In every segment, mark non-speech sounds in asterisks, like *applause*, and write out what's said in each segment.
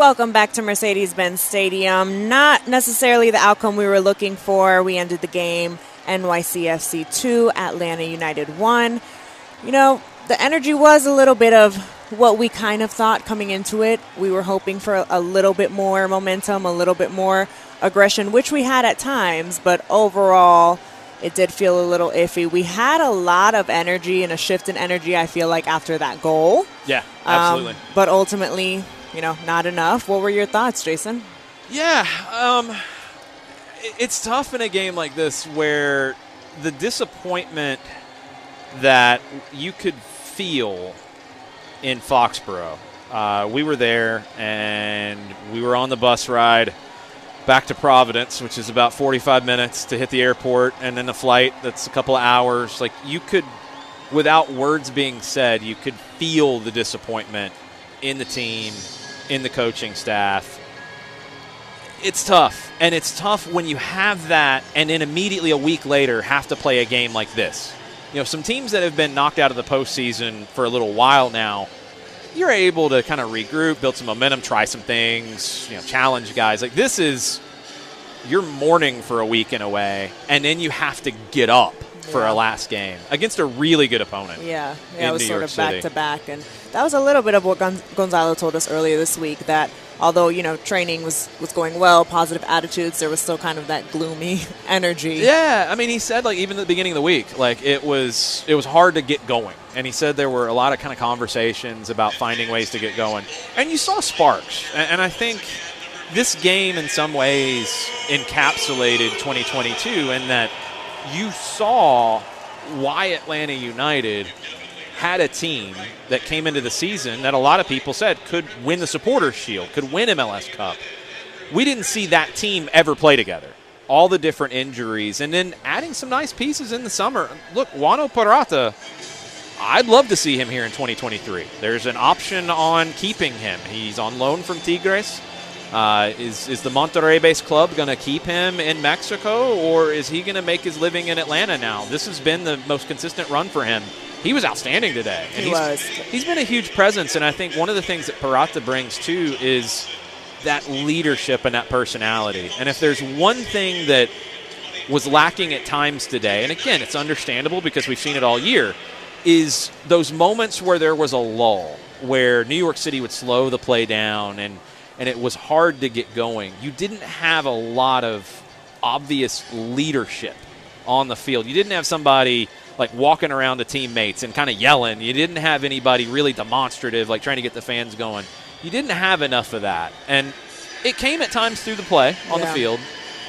Welcome back to Mercedes Benz Stadium. Not necessarily the outcome we were looking for. We ended the game NYCFC 2, Atlanta United 1. You know, the energy was a little bit of what we kind of thought coming into it. We were hoping for a little bit more momentum, a little bit more aggression, which we had at times, but overall, it did feel a little iffy. We had a lot of energy and a shift in energy, I feel like, after that goal. Yeah, absolutely. Um, but ultimately, you know, not enough. What were your thoughts, Jason? Yeah, um, it's tough in a game like this where the disappointment that you could feel in Foxborough. Uh, we were there and we were on the bus ride back to Providence, which is about 45 minutes to hit the airport, and then the flight that's a couple of hours. Like you could, without words being said, you could feel the disappointment in the team in the coaching staff. It's tough. And it's tough when you have that and then immediately a week later have to play a game like this. You know, some teams that have been knocked out of the postseason for a little while now, you're able to kind of regroup, build some momentum, try some things, you know, challenge guys. Like this is you're mourning for a week in a way, and then you have to get up for Yeah. a last game against a really good opponent. Yeah, yeah, it was New sort York of back City. to back, and that was a little bit of what Gon- Gonzalo told us earlier this week. That although you know training was was going well, positive attitudes, there was still kind of that gloomy *laughs* energy. Yeah, I mean, he said like even at the beginning of the week, like it was it was hard to get going, and he said there were a lot of kind of conversations about finding ways to get going, and you saw sparks, and, and I think this game in some ways encapsulated 2022 in that you saw why Atlanta United had a team that came into the season that a lot of people said could win the Supporters Shield, could win MLS Cup. We didn't see that team ever play together. All the different injuries, and then adding some nice pieces in the summer. Look, Juanjo Purata, I'd love to see him here in 2023. There's an option on keeping him. He's on loan from Tigres. Uh, is is the Monterrey-based club going to keep him in Mexico, or is he going to make his living in Atlanta now? This has been the most consistent run for him. He was outstanding today. And He he's, was. He's been a huge presence, and I think one of the things that Purata brings too is that leadership and that personality. And if there's one thing that was lacking at times today, and again, it's understandable because we've seen it all year, is those moments where there was a lull, where New York City would slow the play down and and it was hard to get going. You didn't have a lot of obvious leadership on the field. You didn't have somebody like walking around the teammates and kind of yelling. You didn't have anybody really demonstrative, like trying to get the fans going. You didn't have enough of that. And it came at times through the play on Yeah. the field,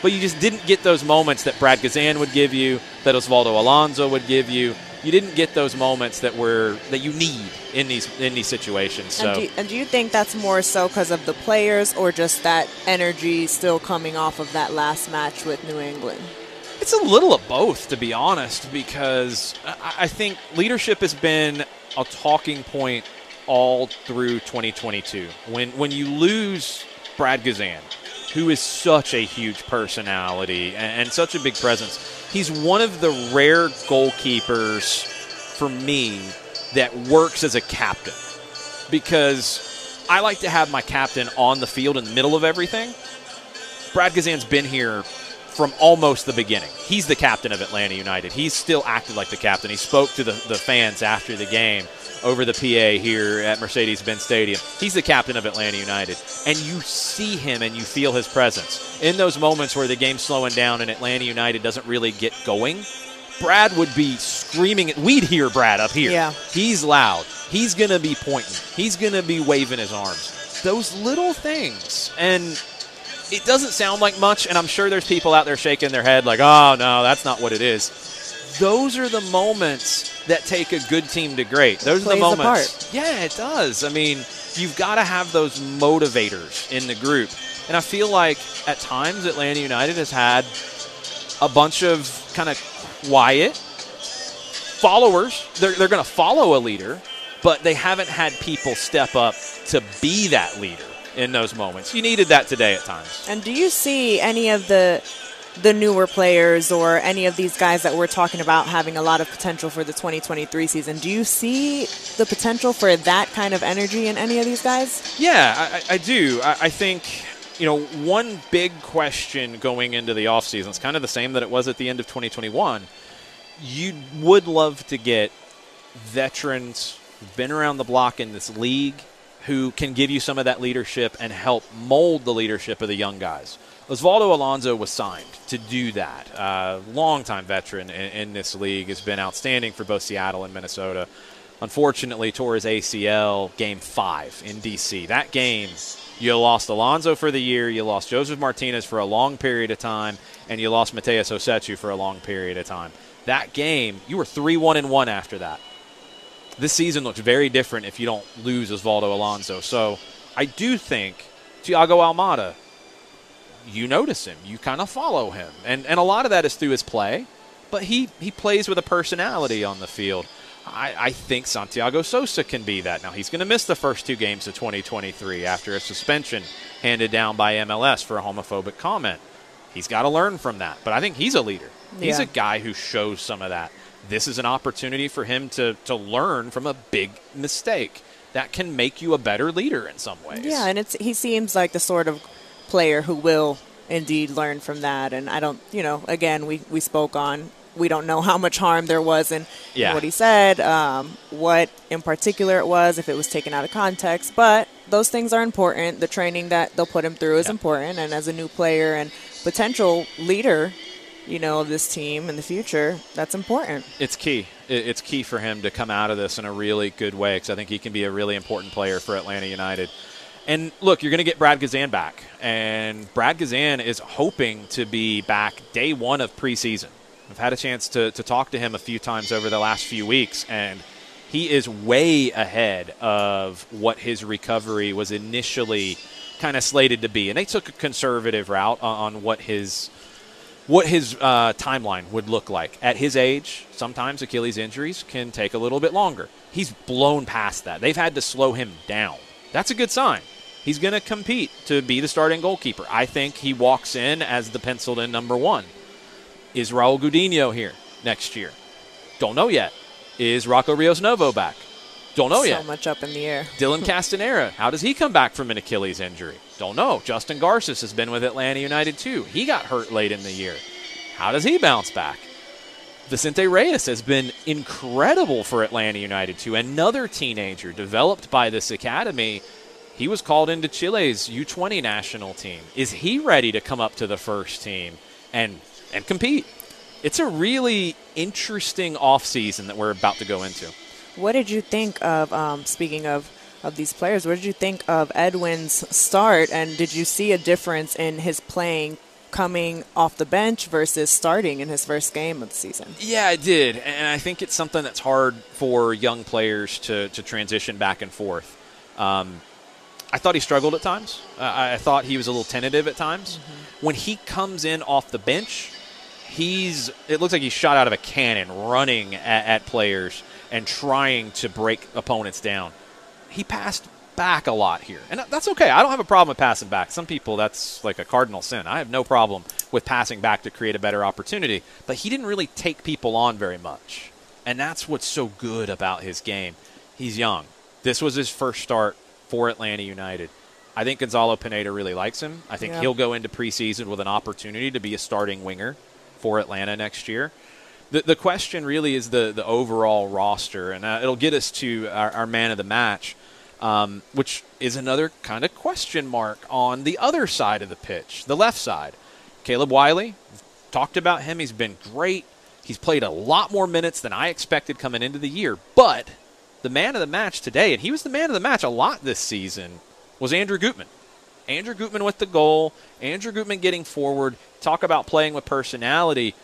but you just didn't get those moments that Brad Guzan would give you, that Osvaldo Alonso would give you. You didn't get those moments that were that you need in these in these situations. So And, do, and do you think that's more so because of the players, or just that energy still coming off of that last match with New England? It's a little of both, to be honest, because I I think leadership has been a talking point all through 2022. When when you lose Brad Guzan, who is such a huge personality and, and such a big presence, he's one of the rare goalkeepers for me that works as a captain because I like to have my captain on the field in the middle of everything. Brad Guzan's been here from almost the beginning. He's the captain of Atlanta United. He's still acted like the captain. He spoke to the, the fans after the game over the PA here at Mercedes Benz Stadium. He's the captain of Atlanta United. And you see him and you feel his presence. In those moments where the game's slowing down and Atlanta United doesn't really get going, Brad would be screaming. We'd hear Brad up here. Yeah. He's loud. He's going to be pointing. He's going to be waving his arms. Those little things. And it doesn't sound like much, and I'm sure there's people out there shaking their head like, oh, no, that's not what it is. Those are the moments that take a good team to great. Those are the Plays a moments. Yeah, it does. I mean, you've got to have those motivators in the group. And I feel like at times Atlanta United has had a bunch of kind of quiet followers. They're, they're going to follow a leader, but they haven't had people step up to be that leader in those moments. You needed that today at times. And do you see any of the the newer players or any of these guys that we're talking about having a lot of potential for the 2023 season? Do you see the potential for that kind of energy in any of these guys? Yeah, I, I do. I, I think you know one big question going into the offseason is kind of the same that it was at the end of 2021. You would love to get veterans who've been around the block in this league who can give you some of that leadership and help mold the leadership of the young guys. Osvaldo Alonso was signed to do that. Uh, longtime veteran in, in this league has been outstanding for both Seattle and Minnesota. Unfortunately, tore his ACL game five in DC. That game, you lost Alonso for the year, you lost Josef Martinez for a long period of time, and you lost Matheus Rossetto for a long period of time. That game, you were three one and one after that this season looks very different if you don't lose Osvaldo Alonso. So I do think Thiago Almada, you notice him, you kind of follow him, and and a lot of that is through his play, but he he plays with a personality on the field. I, I think Santiago Sosa can be that. Now he's going to miss the first two games of 2023 after a suspension handed down by MLS for a homophobic comment. He's got to learn from that, but I think he's a leader. He's Yeah. a guy who shows some of that this is an opportunity for him to, to learn from a big mistake that can make you a better leader in some ways. Yeah, and it's he seems like the sort of player who will indeed learn from that. And I don't, you know, again, we we spoke on. We don't know how much harm there was in Yeah. what he said, um, what in particular it was, if it was taken out of context. But those things are important. The training that they'll put him through is Yeah. important. And as a new player and potential leader, you know, of this team in the future, that's important. it's key. It's key for him to come out of this in a really good way because I think he can be a really important player for Atlanta United. And look, you're going to get Brad Guzan back, and Brad Guzan is hoping to be back day one of preseason. I've had a chance to, to talk to him a few times over the last few weeks, and he is way ahead of what his recovery was initially kind of slated to be. And they took a conservative route on, what his what his uh, timeline would look like. At his age, sometimes Achilles injuries can take a little bit longer. He's blown past that. They've had to slow him down. That's a good sign. He's going to compete to be the starting goalkeeper. I think he walks in as the penciled in number one. Is Raul Gudiño here next year? Don't know yet. Is Rocco Rios Novo back? Don't know so yet. So much up in the air. *laughs* Dylan Castanheira, how does he come back from an Achilles injury? Don't know. Justin Garces has been with Atlanta United too. He got hurt late in the year. How does he bounce back? Vicente Reyes has been incredible for Atlanta United too. Another teenager developed by this academy. He was called into Chile's U20 national team. Is he ready to come up to the first team and and compete? It's a really interesting offseason that we're about to go into. What did you think of, um, speaking of, of these players, what did you think of Edwin's start? And did you see a difference in his playing coming off the bench versus starting in his first game of the season? Yeah, I did, and I think it's something that's hard for young players to, to transition back and forth. Um, I thought he struggled at times. Uh, I I thought he was a little tentative at times. When he comes in off the bench, he's it looks like he's shot out of a cannon, running at, at players and trying to break opponents down. He passed back a lot here. And that's okay. I don't have a problem with passing back. Some people, that's like a cardinal sin. I have no problem with passing back to create a better opportunity. But he didn't really take people on very much. And that's what's so good about his game. He's young. This was his first start for Atlanta United. I think Gonzalo Pineda really likes him. I think yeah. he'll go into preseason with an opportunity to be a starting winger for Atlanta next year. The, the question really is the, the overall roster, and uh, it'll get us to our, our man of the match, um, which is another kind of question mark on the other side of the pitch, the left side. Caleb Wiley, talked about him. He's been great. He's played a lot more minutes than I expected coming into the year, but the man of the match today, and he was the man of the match a lot this season, was Andrew Gutman. Andrew Gutman with the goal, Andrew Gutman getting forward. Talk about playing with personality.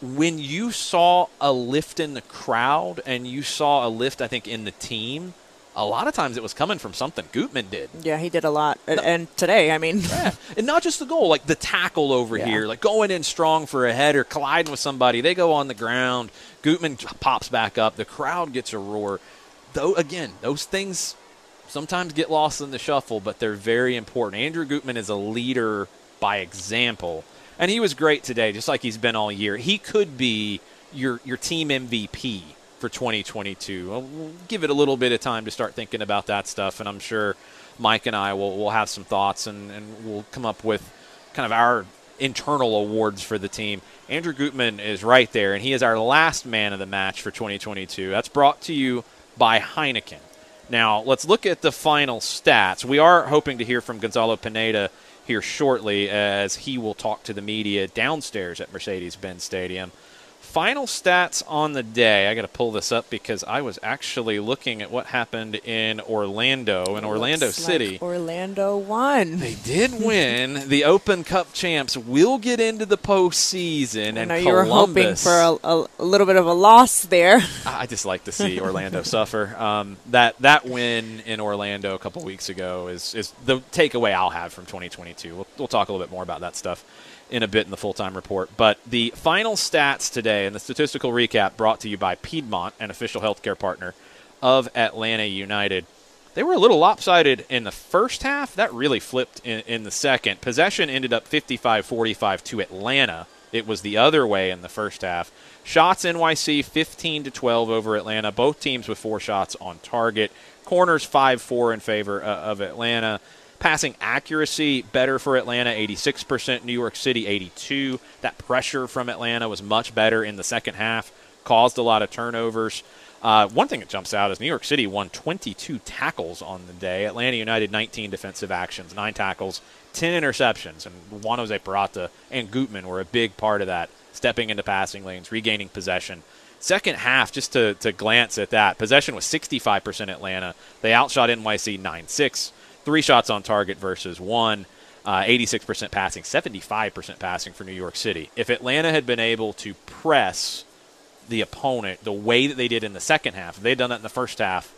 When you saw a lift in the crowd and you saw a lift, I think, in the team, a lot of times it was coming from something Gutman did. Yeah, he did a lot. No, and today, I mean. yeah. *laughs* And not just the goal, like the tackle over yeah. here, like going in strong for a header, colliding with somebody. They go on the ground. Gutman pops back up. The crowd gets a roar. Though, again, those things sometimes get lost in the shuffle, but they're very important. Andrew Gutman is a leader by example, and he was great today, just like he's been all year. He could be your your team MVP for 2022. We'll give it a little bit of time to start thinking about that stuff, and I'm sure Mike and I will, will have some thoughts and, and we'll come up with kind of our internal awards for the team. Andrew Gutman is right there, and he is our last man of the match for 2022. That's brought to you by Heineken. Now, let's look at the final stats. We are hoping to hear from Gonzalo Pineda here shortly as he will talk to the media downstairs at Mercedes Benz Stadium final stats on the day. I got to pull this up because I was actually looking at what happened in Orlando, in Orlando Looks City. Like Orlando won. They did win. *laughs* the Open Cup champs will get into the postseason. I know you were hoping for a, a, a, little bit of a loss there. I just like to see *laughs* Orlando suffer. Um, that that win in Orlando a couple weeks ago is is the takeaway I'll have from 2022. We'll, we'll talk a little bit more about that stuff in a bit in the full time report. But the final stats today and the statistical recap brought to you by Piedmont, an official healthcare partner of Atlanta United. They were a little lopsided in the first half. That really flipped in, in the second. Possession ended up 55 45 to Atlanta. It was the other way in the first half. Shots NYC 15 to 12 over Atlanta. Both teams with four shots on target. Corners 5 4 in favor uh, of Atlanta. Passing accuracy better for Atlanta, 86%. New York City, 82. That pressure from Atlanta was much better in the second half, caused a lot of turnovers. Uh, one thing that jumps out is New York City won 22 tackles on the day. Atlanta United 19 defensive actions, nine tackles, 10 interceptions, and Juan Jose Purata and Gutman were a big part of that, stepping into passing lanes, regaining possession. Second half, just to, to glance at that, possession was 65% Atlanta. They outshot NYC 9 6 three shots on target versus one. Uh, 86% passing, 75% passing for New York City. If Atlanta had been able to press the opponent the way that they did in the second half, if they'd done that in the first half,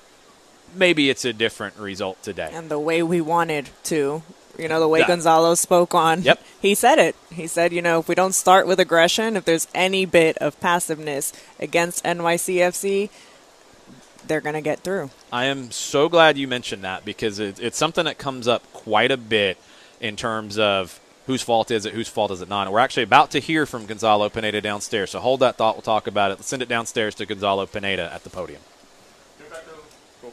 maybe it's a different result today. And the way we wanted to. You know, the way that, Gonzalo spoke on. Yep. He said it. He said, you know, if we don't start with aggression, if there's any bit of passiveness against NYCFC, they're going to get through. I am so glad you mentioned that because it, it's something that comes up quite a bit in terms of whose fault is it, whose fault is it not. And we're actually about to hear from Gonzalo Pineda downstairs. So hold that thought. We'll talk about it. Let's send it downstairs to Gonzalo Pineda at the podium. Cool.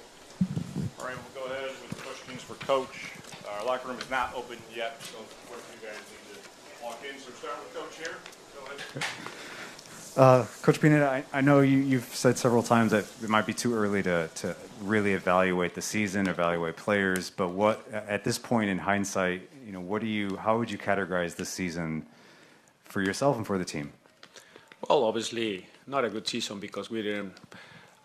All right, we'll go ahead with questions for Coach. Uh, our locker room is not open yet, so what if you guys need to walk in? So start with Coach here. Go ahead. Uh, Coach Pineda, I, I know you, have said several times that it might be too early to, to really evaluate the season, evaluate players. But what, at this point in hindsight, you know, what do you, how would you categorize this season for yourself and for the team? Well, obviously not a good season because we didn't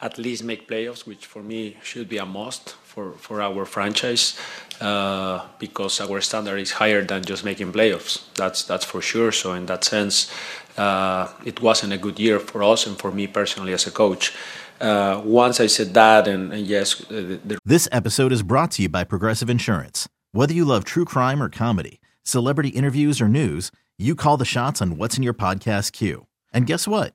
at least make playoffs, which for me should be a must for, for our franchise uh, because our standard is higher than just making playoffs. That's that's for sure. So in that sense, uh, it wasn't a good year for us and for me personally as a coach. Uh, once I said that, and, and yes, uh, the- this episode is brought to you by Progressive Insurance. Whether you love true crime or comedy, celebrity interviews or news, you call the shots on what's in your podcast queue. And guess what?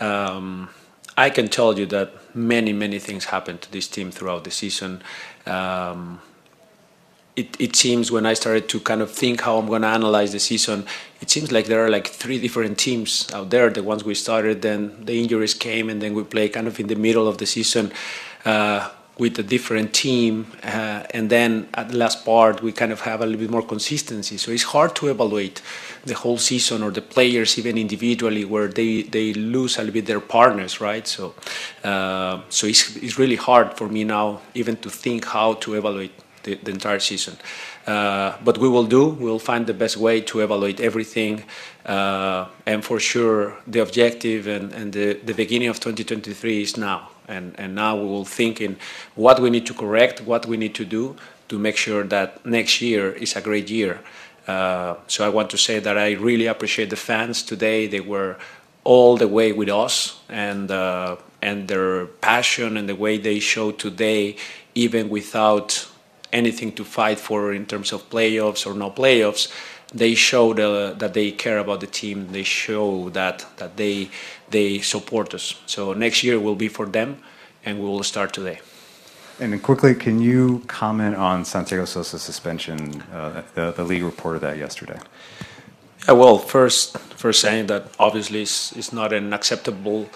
Um, I can tell you that many, many things happened to this team throughout the season. Um, it, it seems when I started to kind of think how I'm going to analyze the season, it seems like there are like three different teams out there. The ones we started, then the injuries came, and then we play kind of in the middle of the season uh, with a different team. Uh, and then at the last part, we kind of have a little bit more consistency. So it's hard to evaluate the whole season or the players, even individually, where they, they lose a little bit their partners, right? So, uh, so it's, it's really hard for me now even to think how to evaluate the, the entire season. Uh, but we will do. We'll find the best way to evaluate everything. Uh, and for sure, the objective and, and the, the beginning of 2023 is now. And, and now we will think in what we need to correct, what we need to do to make sure that next year is a great year. Uh, so I want to say that I really appreciate the fans today. They were all the way with us, and uh, and their passion and the way they show today, even without anything to fight for in terms of playoffs or no playoffs, they showed uh, that they care about the team. They show that that they they support us. So next year will be for them, and we will start today. And quickly, can you comment on Santiago Sosa's suspension? Uh, the, the league reported that yesterday. Yeah, well, first, first saying that obviously it's, it's not an acceptable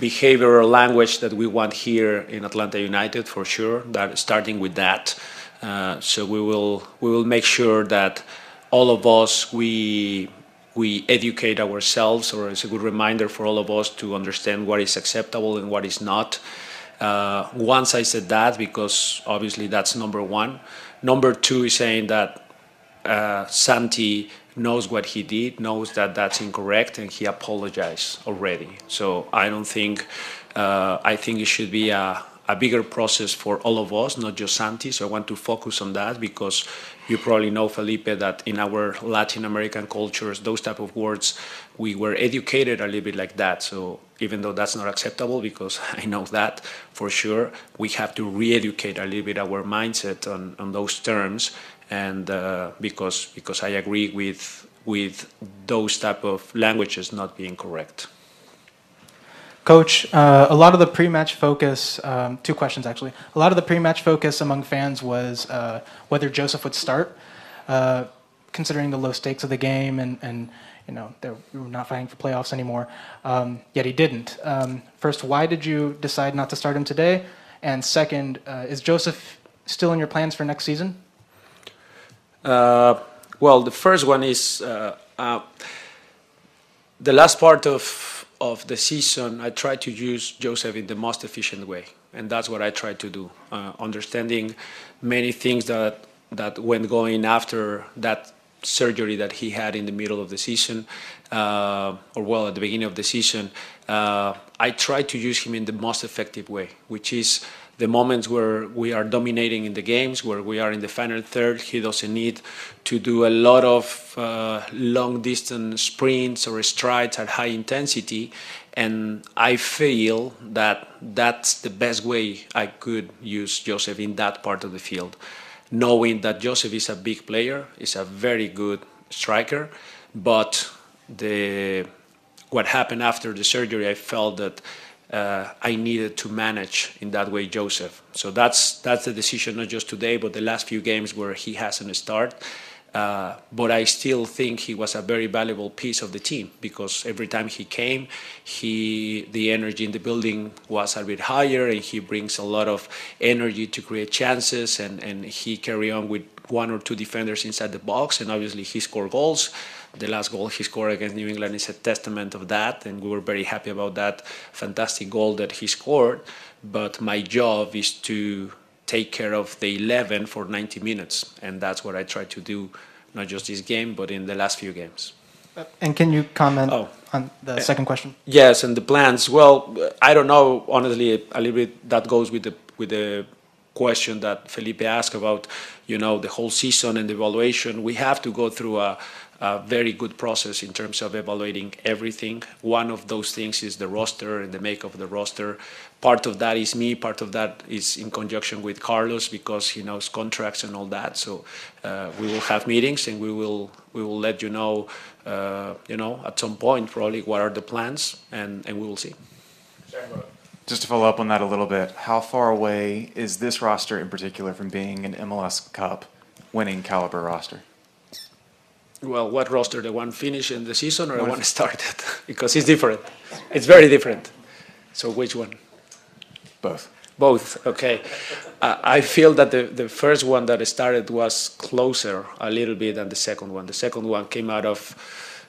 behavior or language that we want here in Atlanta United for sure. That starting with that, uh, so we will we will make sure that all of us we we educate ourselves, or it's a good reminder for all of us to understand what is acceptable and what is not. Uh, once I said that, because obviously that's number one. Number two is saying that uh, Santi knows what he did, knows that that's incorrect, and he apologized already. So I don't think, uh, I think it should be a, a bigger process for all of us, not just Santi. So I want to focus on that because you probably know, Felipe, that in our Latin American cultures, those type of words, we were educated a little bit like that. So even though that's not acceptable, because *laughs* I know that for sure, we have to re-educate a little bit our mindset on, on those terms. And uh, because because I agree with with those type of languages not being correct. Coach, uh, a lot of the pre-match focus, um, two questions actually. A lot of the pre-match focus among fans was uh, whether Josef would start, uh, considering the low stakes of the game and, and you know, we were not fighting for playoffs anymore. Um, yet he didn't. Um, first, why did you decide not to start him today? And second, uh, is Josef still in your plans for next season? Uh, well, the first one is uh, the last part of of the season, I try to use Josef in the most efficient way, and that's what I try to do. Uh, understanding many things that that went going after that surgery that he had in the middle of the season, uh, or well at the beginning of the season, uh, I try to use him in the most effective way, which is the moments where we are dominating in the games, where we are in the final third, he doesn't need to do a lot of uh, long distance sprints or strides at high intensity. And I feel that that's the best way I could use Josef in that part of the field. knowing that Josef is a big player, is a very good striker, but the what happened after the surgery, I felt that uh, I needed to manage in that way Josef. So that's that's the decision, not just today, but the last few games where he hasn't started. Uh, but I still think he was a very valuable piece of the team because every time he came, he the energy in the building was a bit higher, and he brings a lot of energy to create chances, and, and he carry on with one or two defenders inside the box, and obviously he scored goals. The last goal he scored against New England is a testament of that, and we were very happy about that fantastic goal that he scored. But my job is to take care of the 11 for 90 minutes, and that's what I try to do, not just this game, but in the last few games. Uh, and can you comment Oh. on the second question? Yes, and the plans. Well, I don't know. Honestly, a little bit that goes with the with the question that Felipe asked about, you know, the whole season and the evaluation. We have to go through a, a very good process in terms of evaluating everything. One of those things is the roster and the make of the roster. Part of that is me. Part of that is in conjunction with Carlos because he knows contracts and all that. So uh, we will have meetings and we will we will let you know, uh, you know, at some point probably what are the plans and, and we will see. Just to follow up on that a little bit, how far away is this roster in particular from being an MLS Cup winning caliber roster? Well, what roster? The one finished in the season or the One- *laughs* started? because it's different. It's very different. So which one? Both. Both. Okay. I I feel that the, the first one that started was closer a little bit than the second one. The second one came out of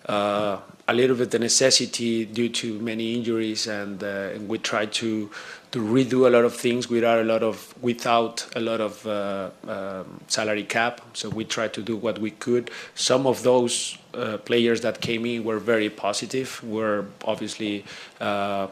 uh, a little bit the necessity due to many injuries, and, uh, and we tried to to redo a lot of things without a lot of without a lot of uh, um, salary cap. So we tried to do what we could. Some of those uh, players that came in were very positive. Were obviously. Uh,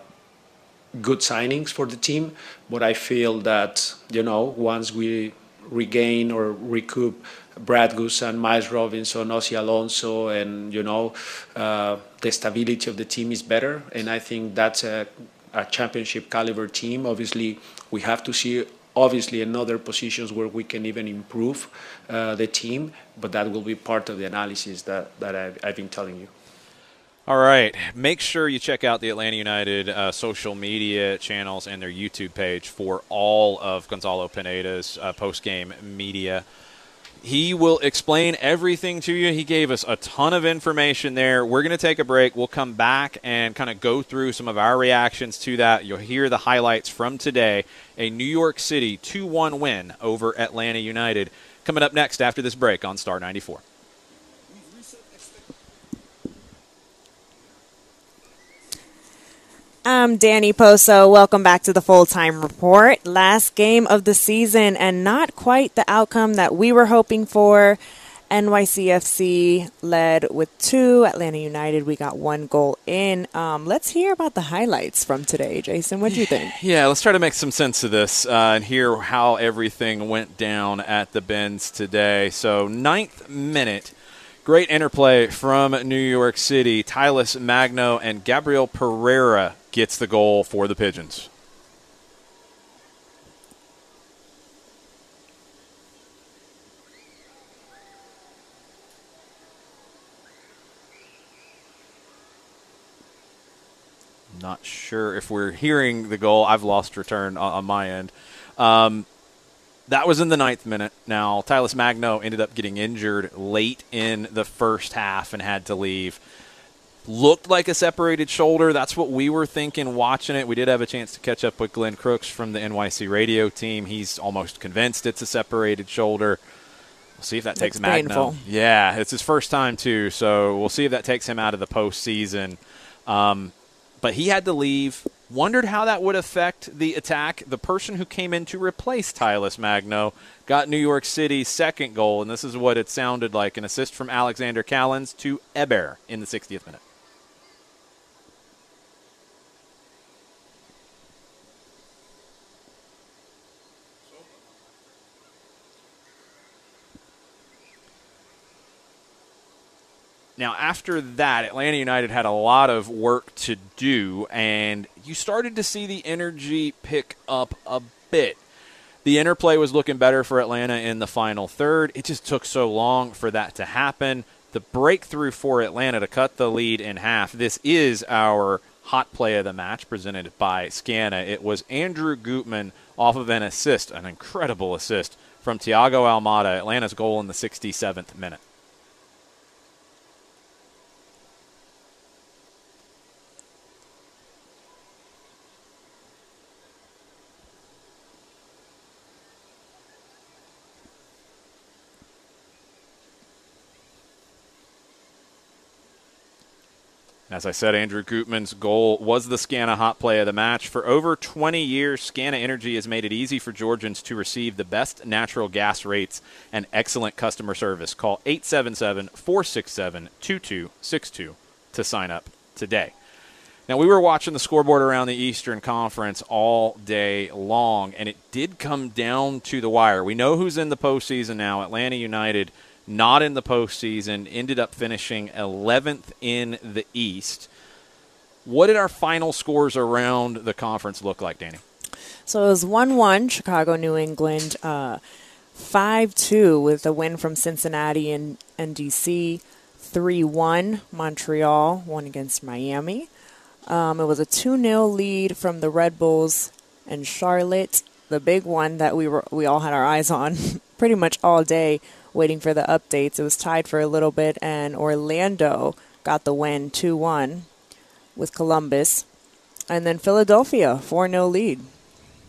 good signings for the team, but I feel that you know once we regain or recoup Brad Guzan, Miles Robinson, Ossie Alonso, and you know uh, the stability of the team is better, and I think that's a, a championship caliber team. Obviously, we have to see obviously in other positions where we can even improve uh, the team, but that will be part of the analysis that that I've, I've been telling you. All right. Make sure you check out the Atlanta United uh, social media channels and their YouTube page for all of Gonzalo Pineda's uh, post game media. He will explain everything to you. He gave us a ton of information there. We're going to take a break. We'll come back and kind of go through some of our reactions to that. You'll hear the highlights from today a New York City 2 1 win over Atlanta United. Coming up next after this break on Star 94. I'm Danny Poso. Welcome back to the full time report. Last game of the season, and not quite the outcome that we were hoping for. NYCFC led with two. Atlanta United, we got one goal in. Um, let's hear about the highlights from today, Jason. What do you think? Yeah, let's try to make some sense of this uh, and hear how everything went down at the Benz today. So, ninth minute, great interplay from New York City. Talles Magno and Gabriel Pereira gets the goal for the Pigeons. Not sure if we're hearing the goal. I've lost return on, on my end. Um, that was in the ninth minute. Now, Talles Magno ended up getting injured late in the first half and had to leave. Looked like a separated shoulder. That's what we were thinking watching it. We did have a chance to catch up with Glenn Crooks from the NYC radio team. He's almost convinced it's a separated shoulder. We'll see if that takes painful. Yeah, it's his first time too, so we'll see if that takes him out of the postseason. Um, but he had to leave. Wondered how that would affect the attack. The person who came in to replace Talles Magno got New York City's second goal, and this is what it sounded like: an assist from Alexander Callens to Eber in the 60th minute. Now, after that, Atlanta United had a lot of work to do, and you started to see the energy pick up a bit. The interplay was looking better for Atlanta in the final third. It just took so long for that to happen. The breakthrough for Atlanta to cut the lead in half. This is our hot play of the match presented by Scana. It was Andrew Gutman off of an assist, an incredible assist from Thiago Almada, Atlanta's goal in the 67th minute. As I said, Andrew Gutman's goal was the Scana hot play of the match. For over 20 years, Scana Energy has made it easy for Georgians to receive the best natural gas rates and excellent customer service. Call 877 467 2262 to sign up today. Now, we were watching the scoreboard around the Eastern Conference all day long, and it did come down to the wire. We know who's in the postseason now Atlanta United not in the postseason, ended up finishing 11th in the East. What did our final scores around the conference look like, Danny? So it was 1 1, Chicago, New England, uh, 5 2 with a win from Cincinnati and, and DC, 3 1, Montreal, 1 against Miami. Um, it was a 2 0 lead from the Red Bulls and Charlotte, the big one that we were we all had our eyes on *laughs* pretty much all day waiting for the updates. It was tied for a little bit, and Orlando got the win 2 1 with Columbus. And then Philadelphia, 4 0 lead.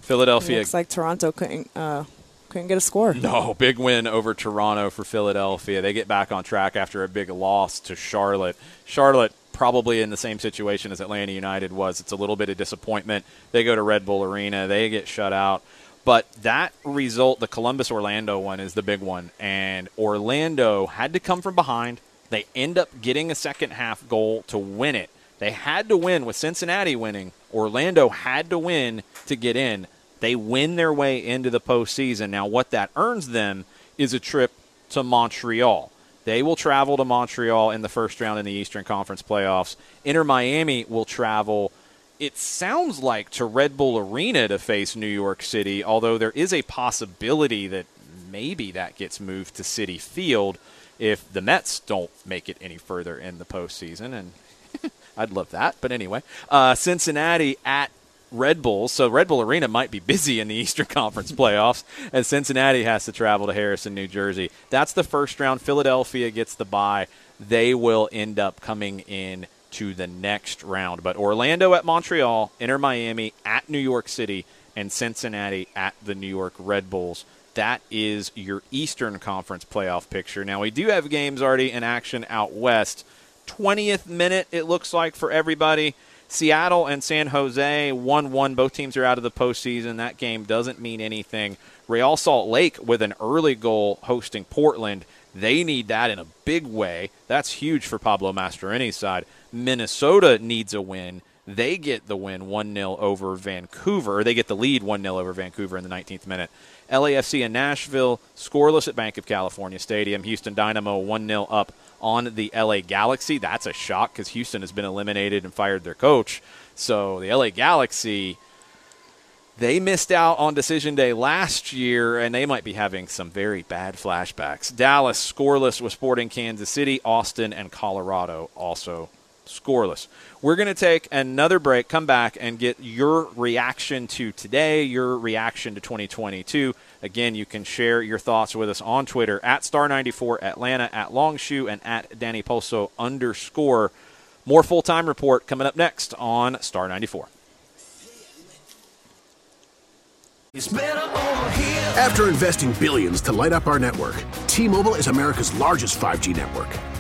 Philadelphia. It looks like Toronto couldn't, uh, couldn't get a score. No, big win over Toronto for Philadelphia. They get back on track after a big loss to Charlotte. Charlotte probably in the same situation as Atlanta United was. It's a little bit of disappointment. They go to Red Bull Arena, they get shut out. But that result, the Columbus Orlando one, is the big one. And Orlando had to come from behind. They end up getting a second half goal to win it. They had to win with Cincinnati winning. Orlando had to win to get in. They win their way into the postseason. Now, what that earns them is a trip to Montreal. They will travel to Montreal in the first round in the Eastern Conference playoffs. Inter Miami will travel it sounds like to Red Bull Arena to face New York City, although there is a possibility that maybe that gets moved to Citi Field if the Mets don't make it any further in the postseason. And *laughs* I'd love that. But anyway, uh, Cincinnati at Red Bull. So Red Bull Arena might be busy in the Eastern *laughs* Conference playoffs, and Cincinnati has to travel to Harrison, New Jersey. That's the first round. Philadelphia gets the bye. They will end up coming in to the next round. But Orlando at Montreal, Inter Miami at New York City, and Cincinnati at the New York Red Bulls. That is your Eastern Conference playoff picture. Now, we do have games already in action out west. 20th minute, it looks like, for everybody. Seattle and San Jose 1 1. Both teams are out of the postseason. That game doesn't mean anything. Real Salt Lake with an early goal hosting Portland. They need that in a big way. That's huge for Pablo Mastroeni's side. Minnesota needs a win. They get the win 1 0 over Vancouver. They get the lead 1 0 over Vancouver in the 19th minute. LAFC and Nashville scoreless at Banc of California Stadium. Houston Dynamo 1 0 up on the LA Galaxy. That's a shock because Houston has been eliminated and fired their coach. So the LA Galaxy, they missed out on decision day last year, and they might be having some very bad flashbacks. Dallas scoreless with Sporting Kansas City. Austin and Colorado also scoreless. We're going to take another break, come back, and get your reaction to today, your reaction to 2022. Again, you can share your thoughts with us on Twitter at Star94 Atlanta, at Longshore, and at Danny Poso underscore. More full time report coming up next on Star 94. After investing billions to light up our network, T Mobile is America's largest 5G network.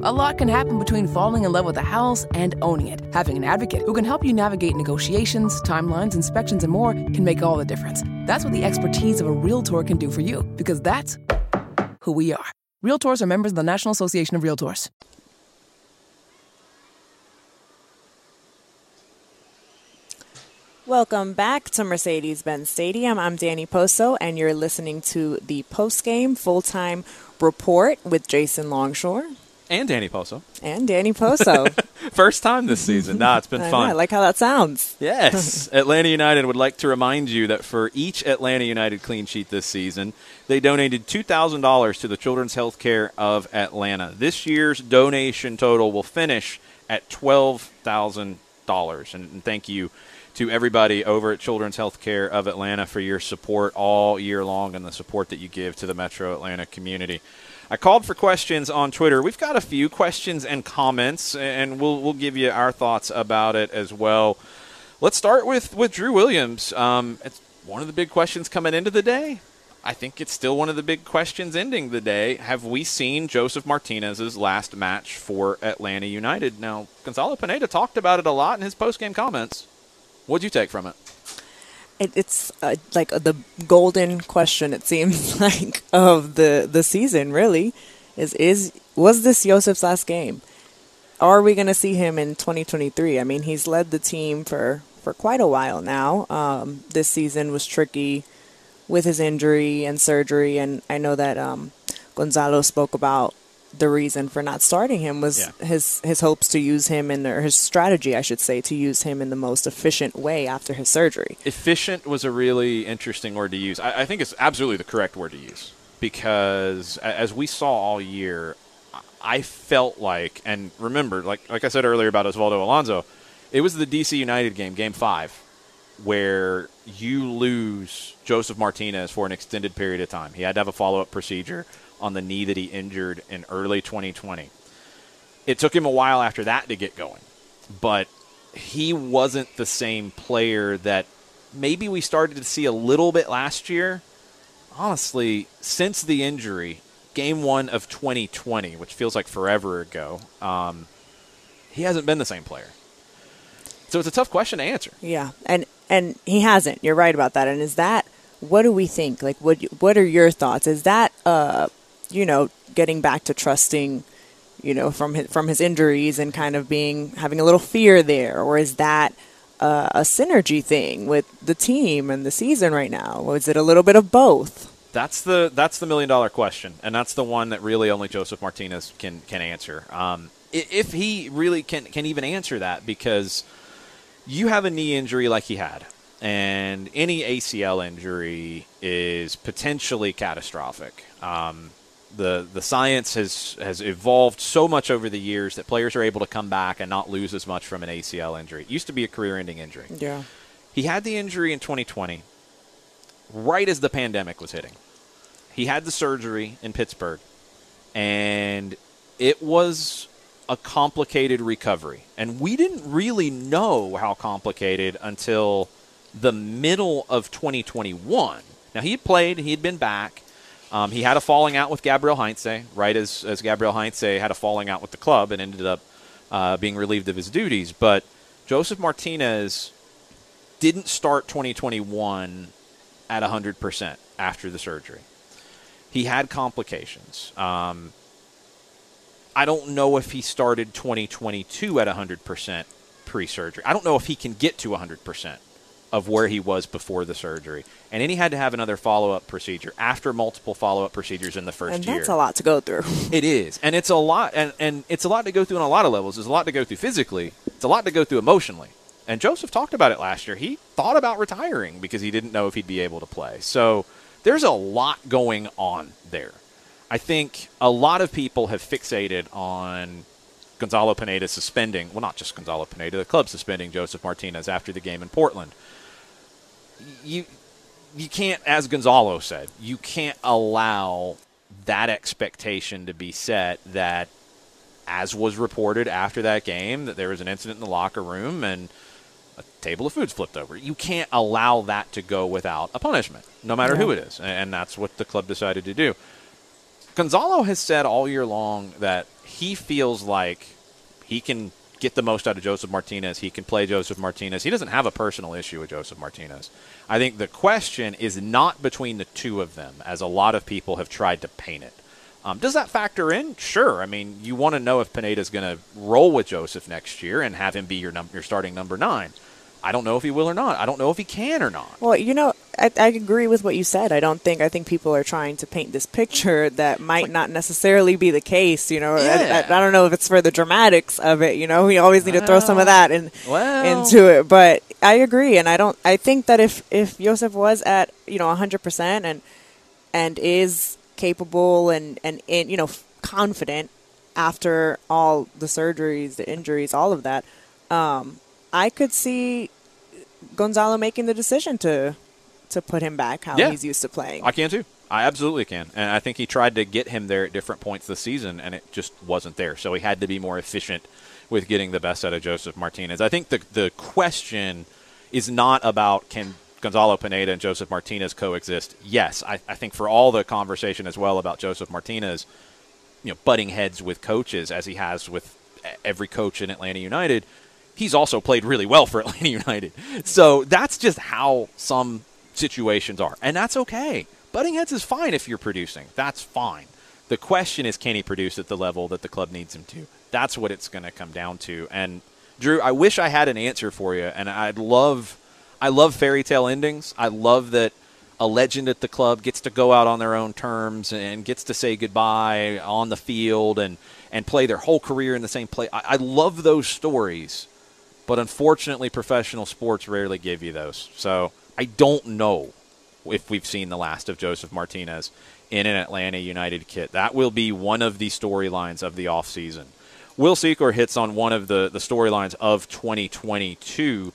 A lot can happen between falling in love with a house and owning it. Having an advocate who can help you navigate negotiations, timelines, inspections, and more can make all the difference. That's what the expertise of a Realtor can do for you, because that's who we are. Realtors are members of the National Association of Realtors. Welcome back to Mercedes Benz Stadium. I'm Danny Poso, and you're listening to the post game full time report with Jason Longshore And Danny Poso. and Danny Poso. *laughs* First time this season. Nah, it's been *laughs* I know, fun. I like how that sounds. Yes. *laughs* Atlanta United would like to remind you that for each Atlanta United clean sheet this season, they donated $2,000 to the Children's Healthcare of Atlanta. This year's donation total will finish at $12,000. And and thank you to everybody over at Children's Healthcare of Atlanta for your support all year long and the support that you give to the Metro Atlanta community. I called for questions on Twitter. We've got a few questions and comments, and we'll we'll give you our thoughts about it as well. Let's start with with Drew Williams. Um, it's one of the big questions coming into the day. I think it's still one of the big questions ending the day. Have we seen Josef Martinez's last match for Atlanta United? Now, Gonzalo Pineda talked about it a lot in his post-game comments. What'd you take from it? It, it's uh, like the golden question. It seems *laughs* like of the the season. Really, is is was this Josef's last game? Are we going to see him in 2023? I mean, he's led the team for for quite a while now. Um, this season was tricky with his injury and surgery, and I know that um, Gonzalo spoke about the reason for not starting him was Yeah. his his hopes to use him in or his strategy, I should say, to use him in the most efficient way after his surgery. Efficient was a really interesting word to use. I, I think it's absolutely the correct word to use because, as we saw all year, I felt like, and remember, like like I said earlier about Osvaldo Alonso, it was the DC United game, Game Five, where you lose Josef Martinez for an extended period of time. He had to have a follow up procedure on the knee that he injured in early 2020. It took him a while after that to get going, but he wasn't the same player that maybe we started to see a little bit last year. Honestly, since the injury, game one of 2020, which feels like forever ago, um, he hasn't been the same player. So it's a tough question to answer. Yeah, and and he hasn't. You're right about that. And is that what do we think? Like, what what are your thoughts? Is that uh, you know, getting back to trusting, you know, from his, from his injuries and kind of being having a little fear there, or is that uh, a synergy thing with the team and the season right now? Or is it a little bit of both? That's the that's the million dollar question, and that's the one that really only Josef Martinez can can answer. Um, if he really can can even answer that, because you have a knee injury like he had, and any ACL injury is potentially catastrophic. Um, the the science has has evolved so much over the years that players are able to come back and not lose as much from an ACL injury. It used to be a career-ending injury. Yeah. He had the injury in 2020, right as the pandemic was hitting. He had the surgery in Pittsburgh, and it was a complicated recovery. And we didn't really know how complicated until the middle of 2021. Now, he had played, he had been back. Um, he had a falling out with Gabriel Heinze, right as, as Gabriel Heinze had a falling out with the club and ended up uh, being relieved of his duties. But Josef Martinez didn't start 2021 at 100% after the surgery. He had complications. Um, I don't know if he started 2022 at 100% pre surgery. I don't know if he can get to 100% of where he was before the surgery. And then he had to have another follow up procedure after multiple follow up procedures in the first and year. that's a lot to go through. *laughs* It is, and it's a lot, and, and it's a lot to go through on a lot of levels. There's a lot to go through physically. It's a lot to go through emotionally. And Josef talked about it last year. He thought about retiring because he didn't know if he'd be able to play. So there's a lot going on there. I think a lot of people have fixated on Gonzalo Pineda suspending, well, not just Gonzalo Pineda, the club suspending Josef Martinez after the game in Portland. You you can't, as Gonzalo said, you can't allow that expectation to be set that, as was reported after that game, that there was an incident in the locker room and a table of foods flipped over. You can't allow that to go without a punishment, no matter who it is. And that's what the club decided to do. Gonzalo has said all year long that he feels like he can get the most out of Josef Martinez. He can play Josef Martinez. He doesn't have a personal issue with Josef Martinez. I think the question is not between the two of them, as a lot of people have tried to paint it. Um, does that factor in? Sure. I mean, you want to know if Pineda is going to roll with Josef next year and have him be your num- your starting number nine. I don't know if he will or not. I don't know if he can or not. Well, you know, I, I agree with what you said. I don't think I think people are trying to paint this picture that might not necessarily be the case. You know, I- Yeah. I, I don't know if it's for the dramatics of it. You know, we always need to throw some of that in, Well. into it. But I agree, and I don't. I think that if if Josef was at you know hundred percent and and is capable and and, and you know confident after all the surgeries, the injuries, all of that, um, I could see Gonzalo making the decision to to put him back how Yeah. he's used to playing. I can too. I absolutely can. And I think he tried to get him there at different points this season, and it just wasn't there. So he had to be more efficient with getting the best out of Josef Martinez. I think the, the question is not about can Gonzalo Pineda and Josef Martinez coexist. Yes, I, I think for all the conversation as well about Josef Martinez, you know, butting heads with coaches as he has with every coach in Atlanta United, he's also played really well for *laughs* Atlanta United. So that's just how some situations are. And that's okay. Butting heads is fine if you're producing. That's fine. The question is can he produce at the level that the club needs him to? That's what it's going to come down to. And Drew, I wish I had an answer for you and I'd love I love fairy tale endings. I love that a legend at the club gets to go out on their own terms and gets to say goodbye on the field and, and play their whole career in the same place. I, I love those stories, but unfortunately, professional sports rarely give you those. So I don't know if we've seen the last of Josef Martinez in an Atlanta United kit. That will be one of the storylines of the offseason. Will Secor hits on one of the, the storylines of 2022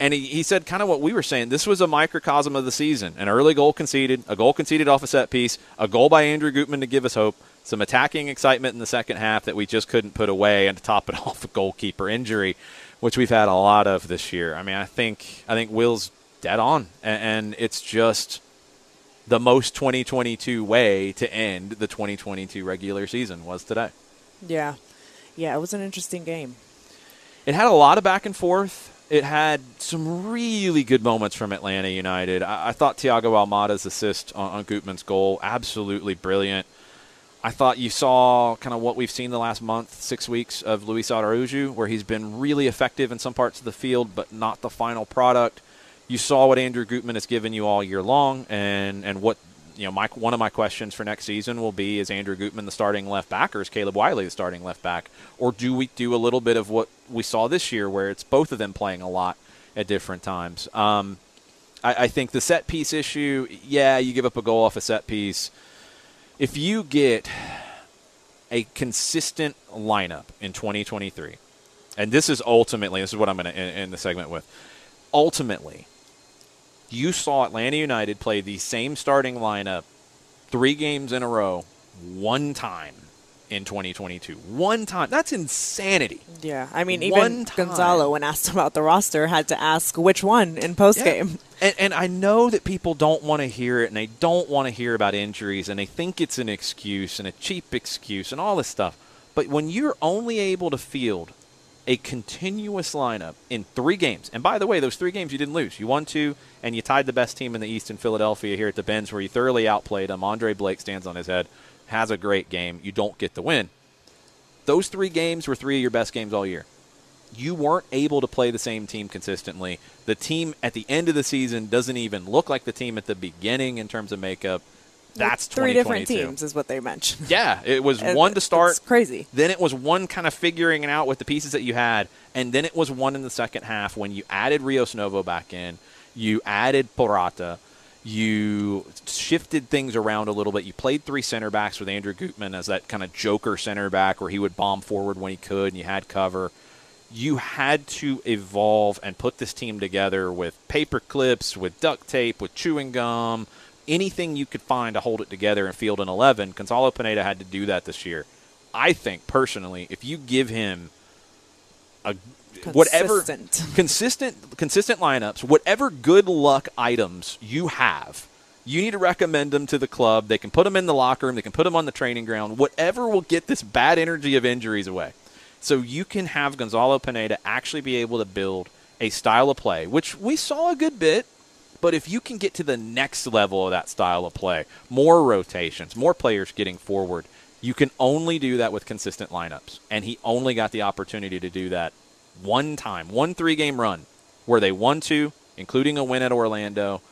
and he, he said kind of what we were saying. This was a microcosm of the season. An early goal conceded, a goal conceded off a set piece, a goal by Andrew Gutman to give us hope, some attacking excitement in the second half that we just couldn't put away, and to top it *laughs* off, a goalkeeper injury, which we've had a lot of this year. I mean, I think I think Will's dead on, and, it's just the most 2022 way to end the 2022 regular season was today. yeah, yeah, it was an interesting game. It had a lot of back and forth. It had some really good moments from Atlanta United. I, I thought Thiago Almada's assist on, on Gutman's goal absolutely brilliant. I thought you saw kind of what we've seen the last month, six weeks of Luiz Araujo, where he's been really effective in some parts of the field, but not the final product. You saw what Andrew Gutman has given you all year long, and and what you know. My one of my questions for next season will be: Is Andrew Gutman the starting left back, or is Caleb Wiley the starting left back, or do we do a little bit of what we saw this year, where it's both of them playing a lot at different times? Um, I, I think the set piece issue, yeah, you give up a goal off a set piece. If you get a consistent lineup in 2023, and this is ultimately, this is what I'm going to end the segment with. Ultimately, you saw Atlanta United play the same starting lineup three games in a row one time in 2022. One time. That's insanity. Yeah, I mean, even. Gonzalo, when asked about the roster, had to ask which one in post game. And, and I know that people don't want to hear it, and they don't want to hear about injuries, and they think it's an excuse and a cheap excuse and all this stuff. But when you're only able to field a continuous lineup in three games, and by the way, those three games you didn't lose. You won two, and you tied the best team in the East in Philadelphia here at the Benz, where you thoroughly outplayed them. Andre Blake stands on his head, has a great game. You don't get the win. Those three games were three of your best games all year you weren't able to play the same team consistently. The team at the end of the season doesn't even look like the team at the beginning in terms of makeup. That's three different teams, is what they mentioned. *laughs* Yeah, it was one to start. it's crazy. Then it was one kind of figuring it out with the pieces that you had, and then it was one in the second half when you added Rios Novo back in, you added Purata, you shifted things around a little bit. You played three center backs with Andrew Gutman as that kind of joker center back where he would bomb forward when he could, and you had cover. You had to evolve and put this team together with paper clips, with duct tape, with chewing gum, anything you could find to hold it together and field an 11. Gonzalo Pineda had to do that this year. I think personally, if you give him a whatever Consistent. consistent consistent lineups, whatever good luck items you have, you need to recommend them to the club. They can put them in the locker room, they can put them on the training ground, whatever will get this bad energy of injuries away. So you can have Gonzalo Pineda actually be able to build a style of play, which we saw a good bit, but if you can get to the next level of that style of play, more rotations, more players getting forward, you can only do that with consistent lineups. And he only got the opportunity to do that one time, one three game run where they won two, including a win at Orlando,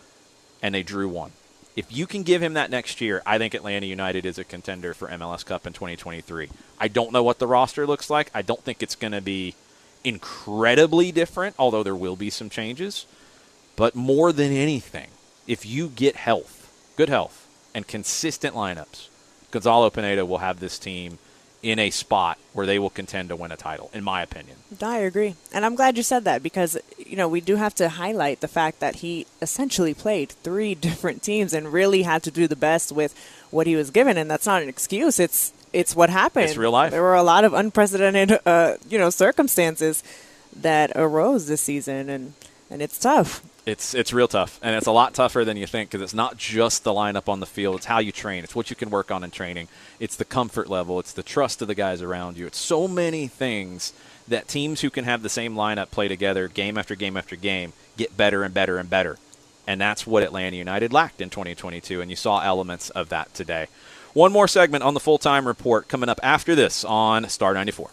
and they drew one. If you can give him that next year, I think Atlanta United is a contender for MLS Cup in 2023. I don't know what the roster looks like. I don't think it's going to be incredibly different, although there will be some changes. But more than anything, if you get health, good health, and consistent lineups, Gonzalo Pineda will have this team in a spot where they will contend to win a title, in my opinion. I agree. And I'm glad you said that because, you know, we do have to highlight the fact that he essentially played three *laughs* different teams and really had to do the best with what he was given. And that's not an excuse. It's it's what happened. It's real life. There were a lot of unprecedented, uh, you know, circumstances that arose this season, and, and it's tough. It's it's real tough, and it's a lot tougher than you think because it's not just the lineup on the field. It's how you train. It's what you can work on in training. It's the comfort level. It's the trust of the guys around you. It's so many things that teams who can have the same lineup play together game after game after game get better and better and better. And that's what Atlanta United lacked in 2022, and you saw elements of that today. One more segment on the full time report coming up after this on Star 94.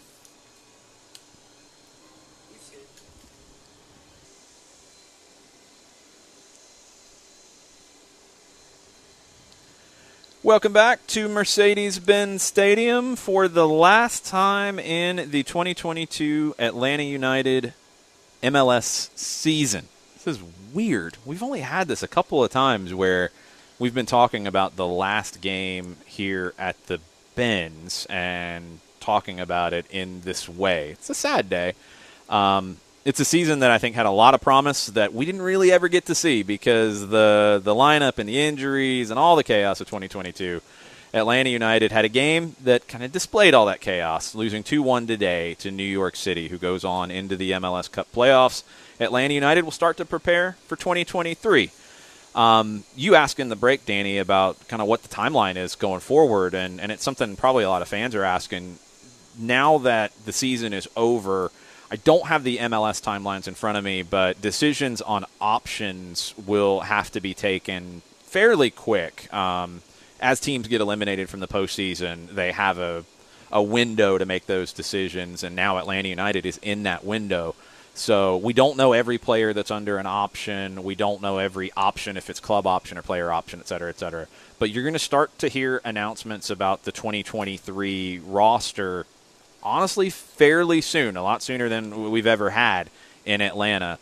Welcome back to Mercedes Benz Stadium for the last time in the 2022 Atlanta United MLS season. This is weird. We've only had this a couple of times where we've been talking about the last game here at the Benz and talking about it in this way. It's a sad day. Um, it's a season that I think had a lot of promise that we didn't really ever get to see because the the lineup and the injuries and all the chaos of 2022. Atlanta United had a game that kind of displayed all that chaos, losing 2-1 today to New York City, who goes on into the MLS Cup playoffs. Atlanta United will start to prepare for 2023. Um, you asked in the break, Danny, about kind of what the timeline is going forward, and, and it's something probably a lot of fans are asking. Now that the season is over, I don't have the MLS timelines in front of me, but decisions on options will have to be taken fairly quick. Um, as teams get eliminated from the postseason, they have a, a window to make those decisions, and now Atlanta United is in that window. So we don't know every player that's under an option. We don't know every option if it's club option or player option, et cetera, et cetera. But you're going to start to hear announcements about the 2023 roster honestly fairly soon, a lot sooner than we've ever had in Atlanta.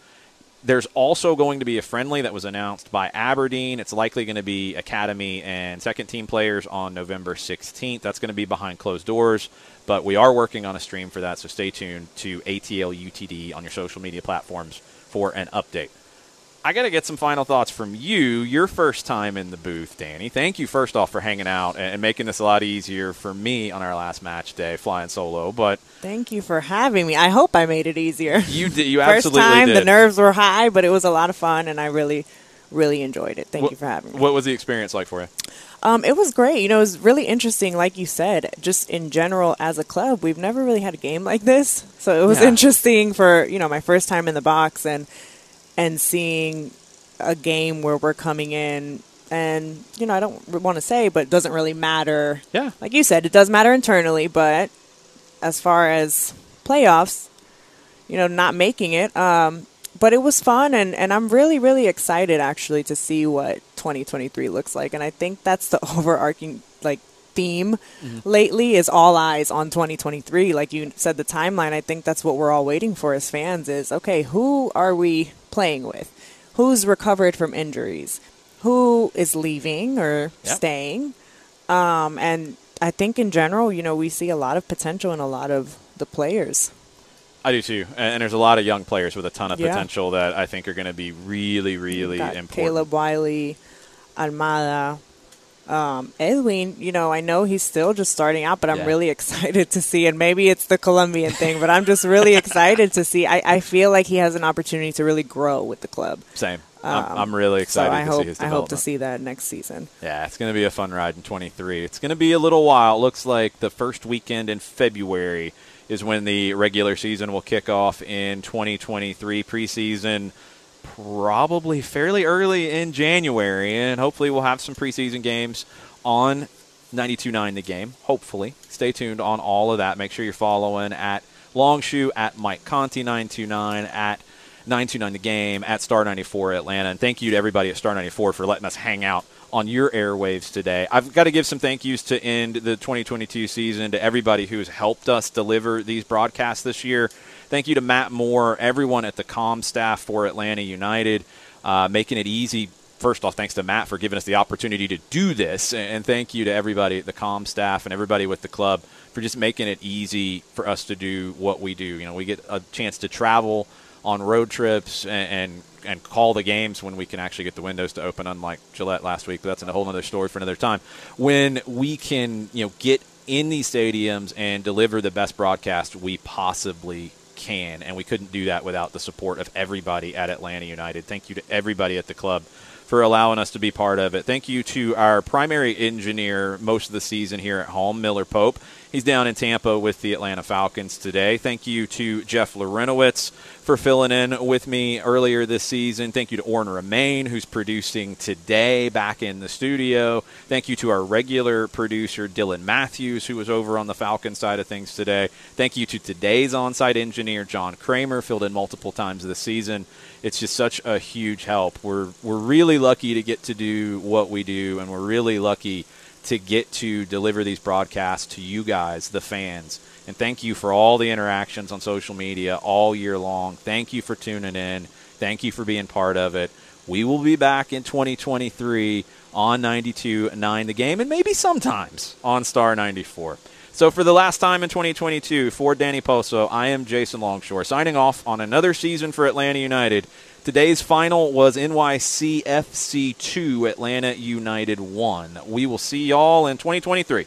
There's also going to be a friendly that was announced by Aberdeen. It's likely going to be academy and second team players on November 16th. That's going to be behind closed doors, but we are working on a stream for that, so stay tuned to ATL UTD on your social media platforms for an update. I got to get some final thoughts from you. Your first time in the booth, Danny. Thank you, first off, for hanging out and making this a lot easier for me on our last match day, flying solo. But Thank you for having me. I hope I made it easier. you did. You *laughs* First absolutely time, did. the nerves were high, but it was a lot of fun, and I really, really enjoyed it. Thank What- you for having me. What was the experience like for you? Um, it was great. You know, it was really interesting, like you said, just in general as a club, we've never really had a game like this. So it was Yeah. interesting for, you know, my first time in the box and and seeing a game where we're coming in and, you know, I don't want to say, but it doesn't really matter. Yeah. Like you said, it does matter internally, but as far as playoffs, you know, not making it, um, but it was fun and, and I'm really, really excited actually to see what 2023 looks like. And I think that's the *laughs* overarching like theme lately is all eyes on 2023. Like you said, the timeline, I think that's what we're all waiting for as fans is, okay, who are we playing with? Who's recovered from injuries? Who is leaving or Yeah. staying? Um, and I think in general, you know, we see a lot of potential in a lot of the players. I do too, and, and there's a lot of young players with a ton of Yeah. potential that I think are going to be really, really important. Caleb Wiley, Almada, um, Edwin, you know, I know he's still just starting out, but I'm Yeah. really *laughs* excited to see. And maybe it's the Colombian thing, but I'm just really excited to see. I, I feel like he has an opportunity to really grow with the club. Same. Um, I'm, I'm really so excited I to hope, see his I hope to see that next season. Yeah, it's going to be a fun ride in 23. It's going to be a little while. It looks like the first weekend in February is when the regular season will kick off in 2023 preseason probably fairly early in January and hopefully we'll have some preseason games on 92.9 the game. Hopefully. Stay tuned on all of that. Make sure you're following at Longshore at Mike Conti 929 at 929 the game at Star 94 Atlanta. And thank you to everybody at Star 94 for letting us hang out on your airwaves today. I've got to give some thank yous to end the 2022 season to everybody who has helped us deliver these broadcasts this year. Thank you to Matt Moore, everyone at the com staff for Atlanta United, uh, making it easy. First off, thanks to Matt for giving us the opportunity to do this, and thank you to everybody at the com staff and everybody with the club for just making it easy for us to do what we do. You know, we get a chance to travel on road trips and, and and call the games when we can actually get the windows to open, unlike Gillette last week. But that's a whole other story for another time. When we can, you know, get in these stadiums and deliver the best broadcast we possibly can, and we couldn't do that without the support of everybody at Atlanta United. Thank you to everybody at the club for allowing us to be part of it. Thank you to our primary engineer most of the season here at home, Miller Pope. He's down in Tampa with the Atlanta Falcons today. Thank you to Jeff Lorenowitz for filling in with me earlier this season. Thank you to Orrin Remain, who's producing today back in the studio. Thank you to our regular producer, Dylan Matthews, who was over on the Falcon side of things today. Thank you to today's on site engineer, John Kramer, filled in multiple times this season. It's just such a huge help. We're, we're really lucky to get to do what we do, and we're really lucky to get to deliver these broadcasts to you guys, the fans. And thank you for all the interactions on social media all year long. Thank you for tuning in. Thank you for being part of it. We will be back in 2023 on 92.9 The Game and maybe sometimes on Star 94. So for the last time in 2022, for Danny Poso, I am Jason Longshore signing off on another season for Atlanta United. Today's final was NYCFC 2, Atlanta United 1. We will see y'all in 2023.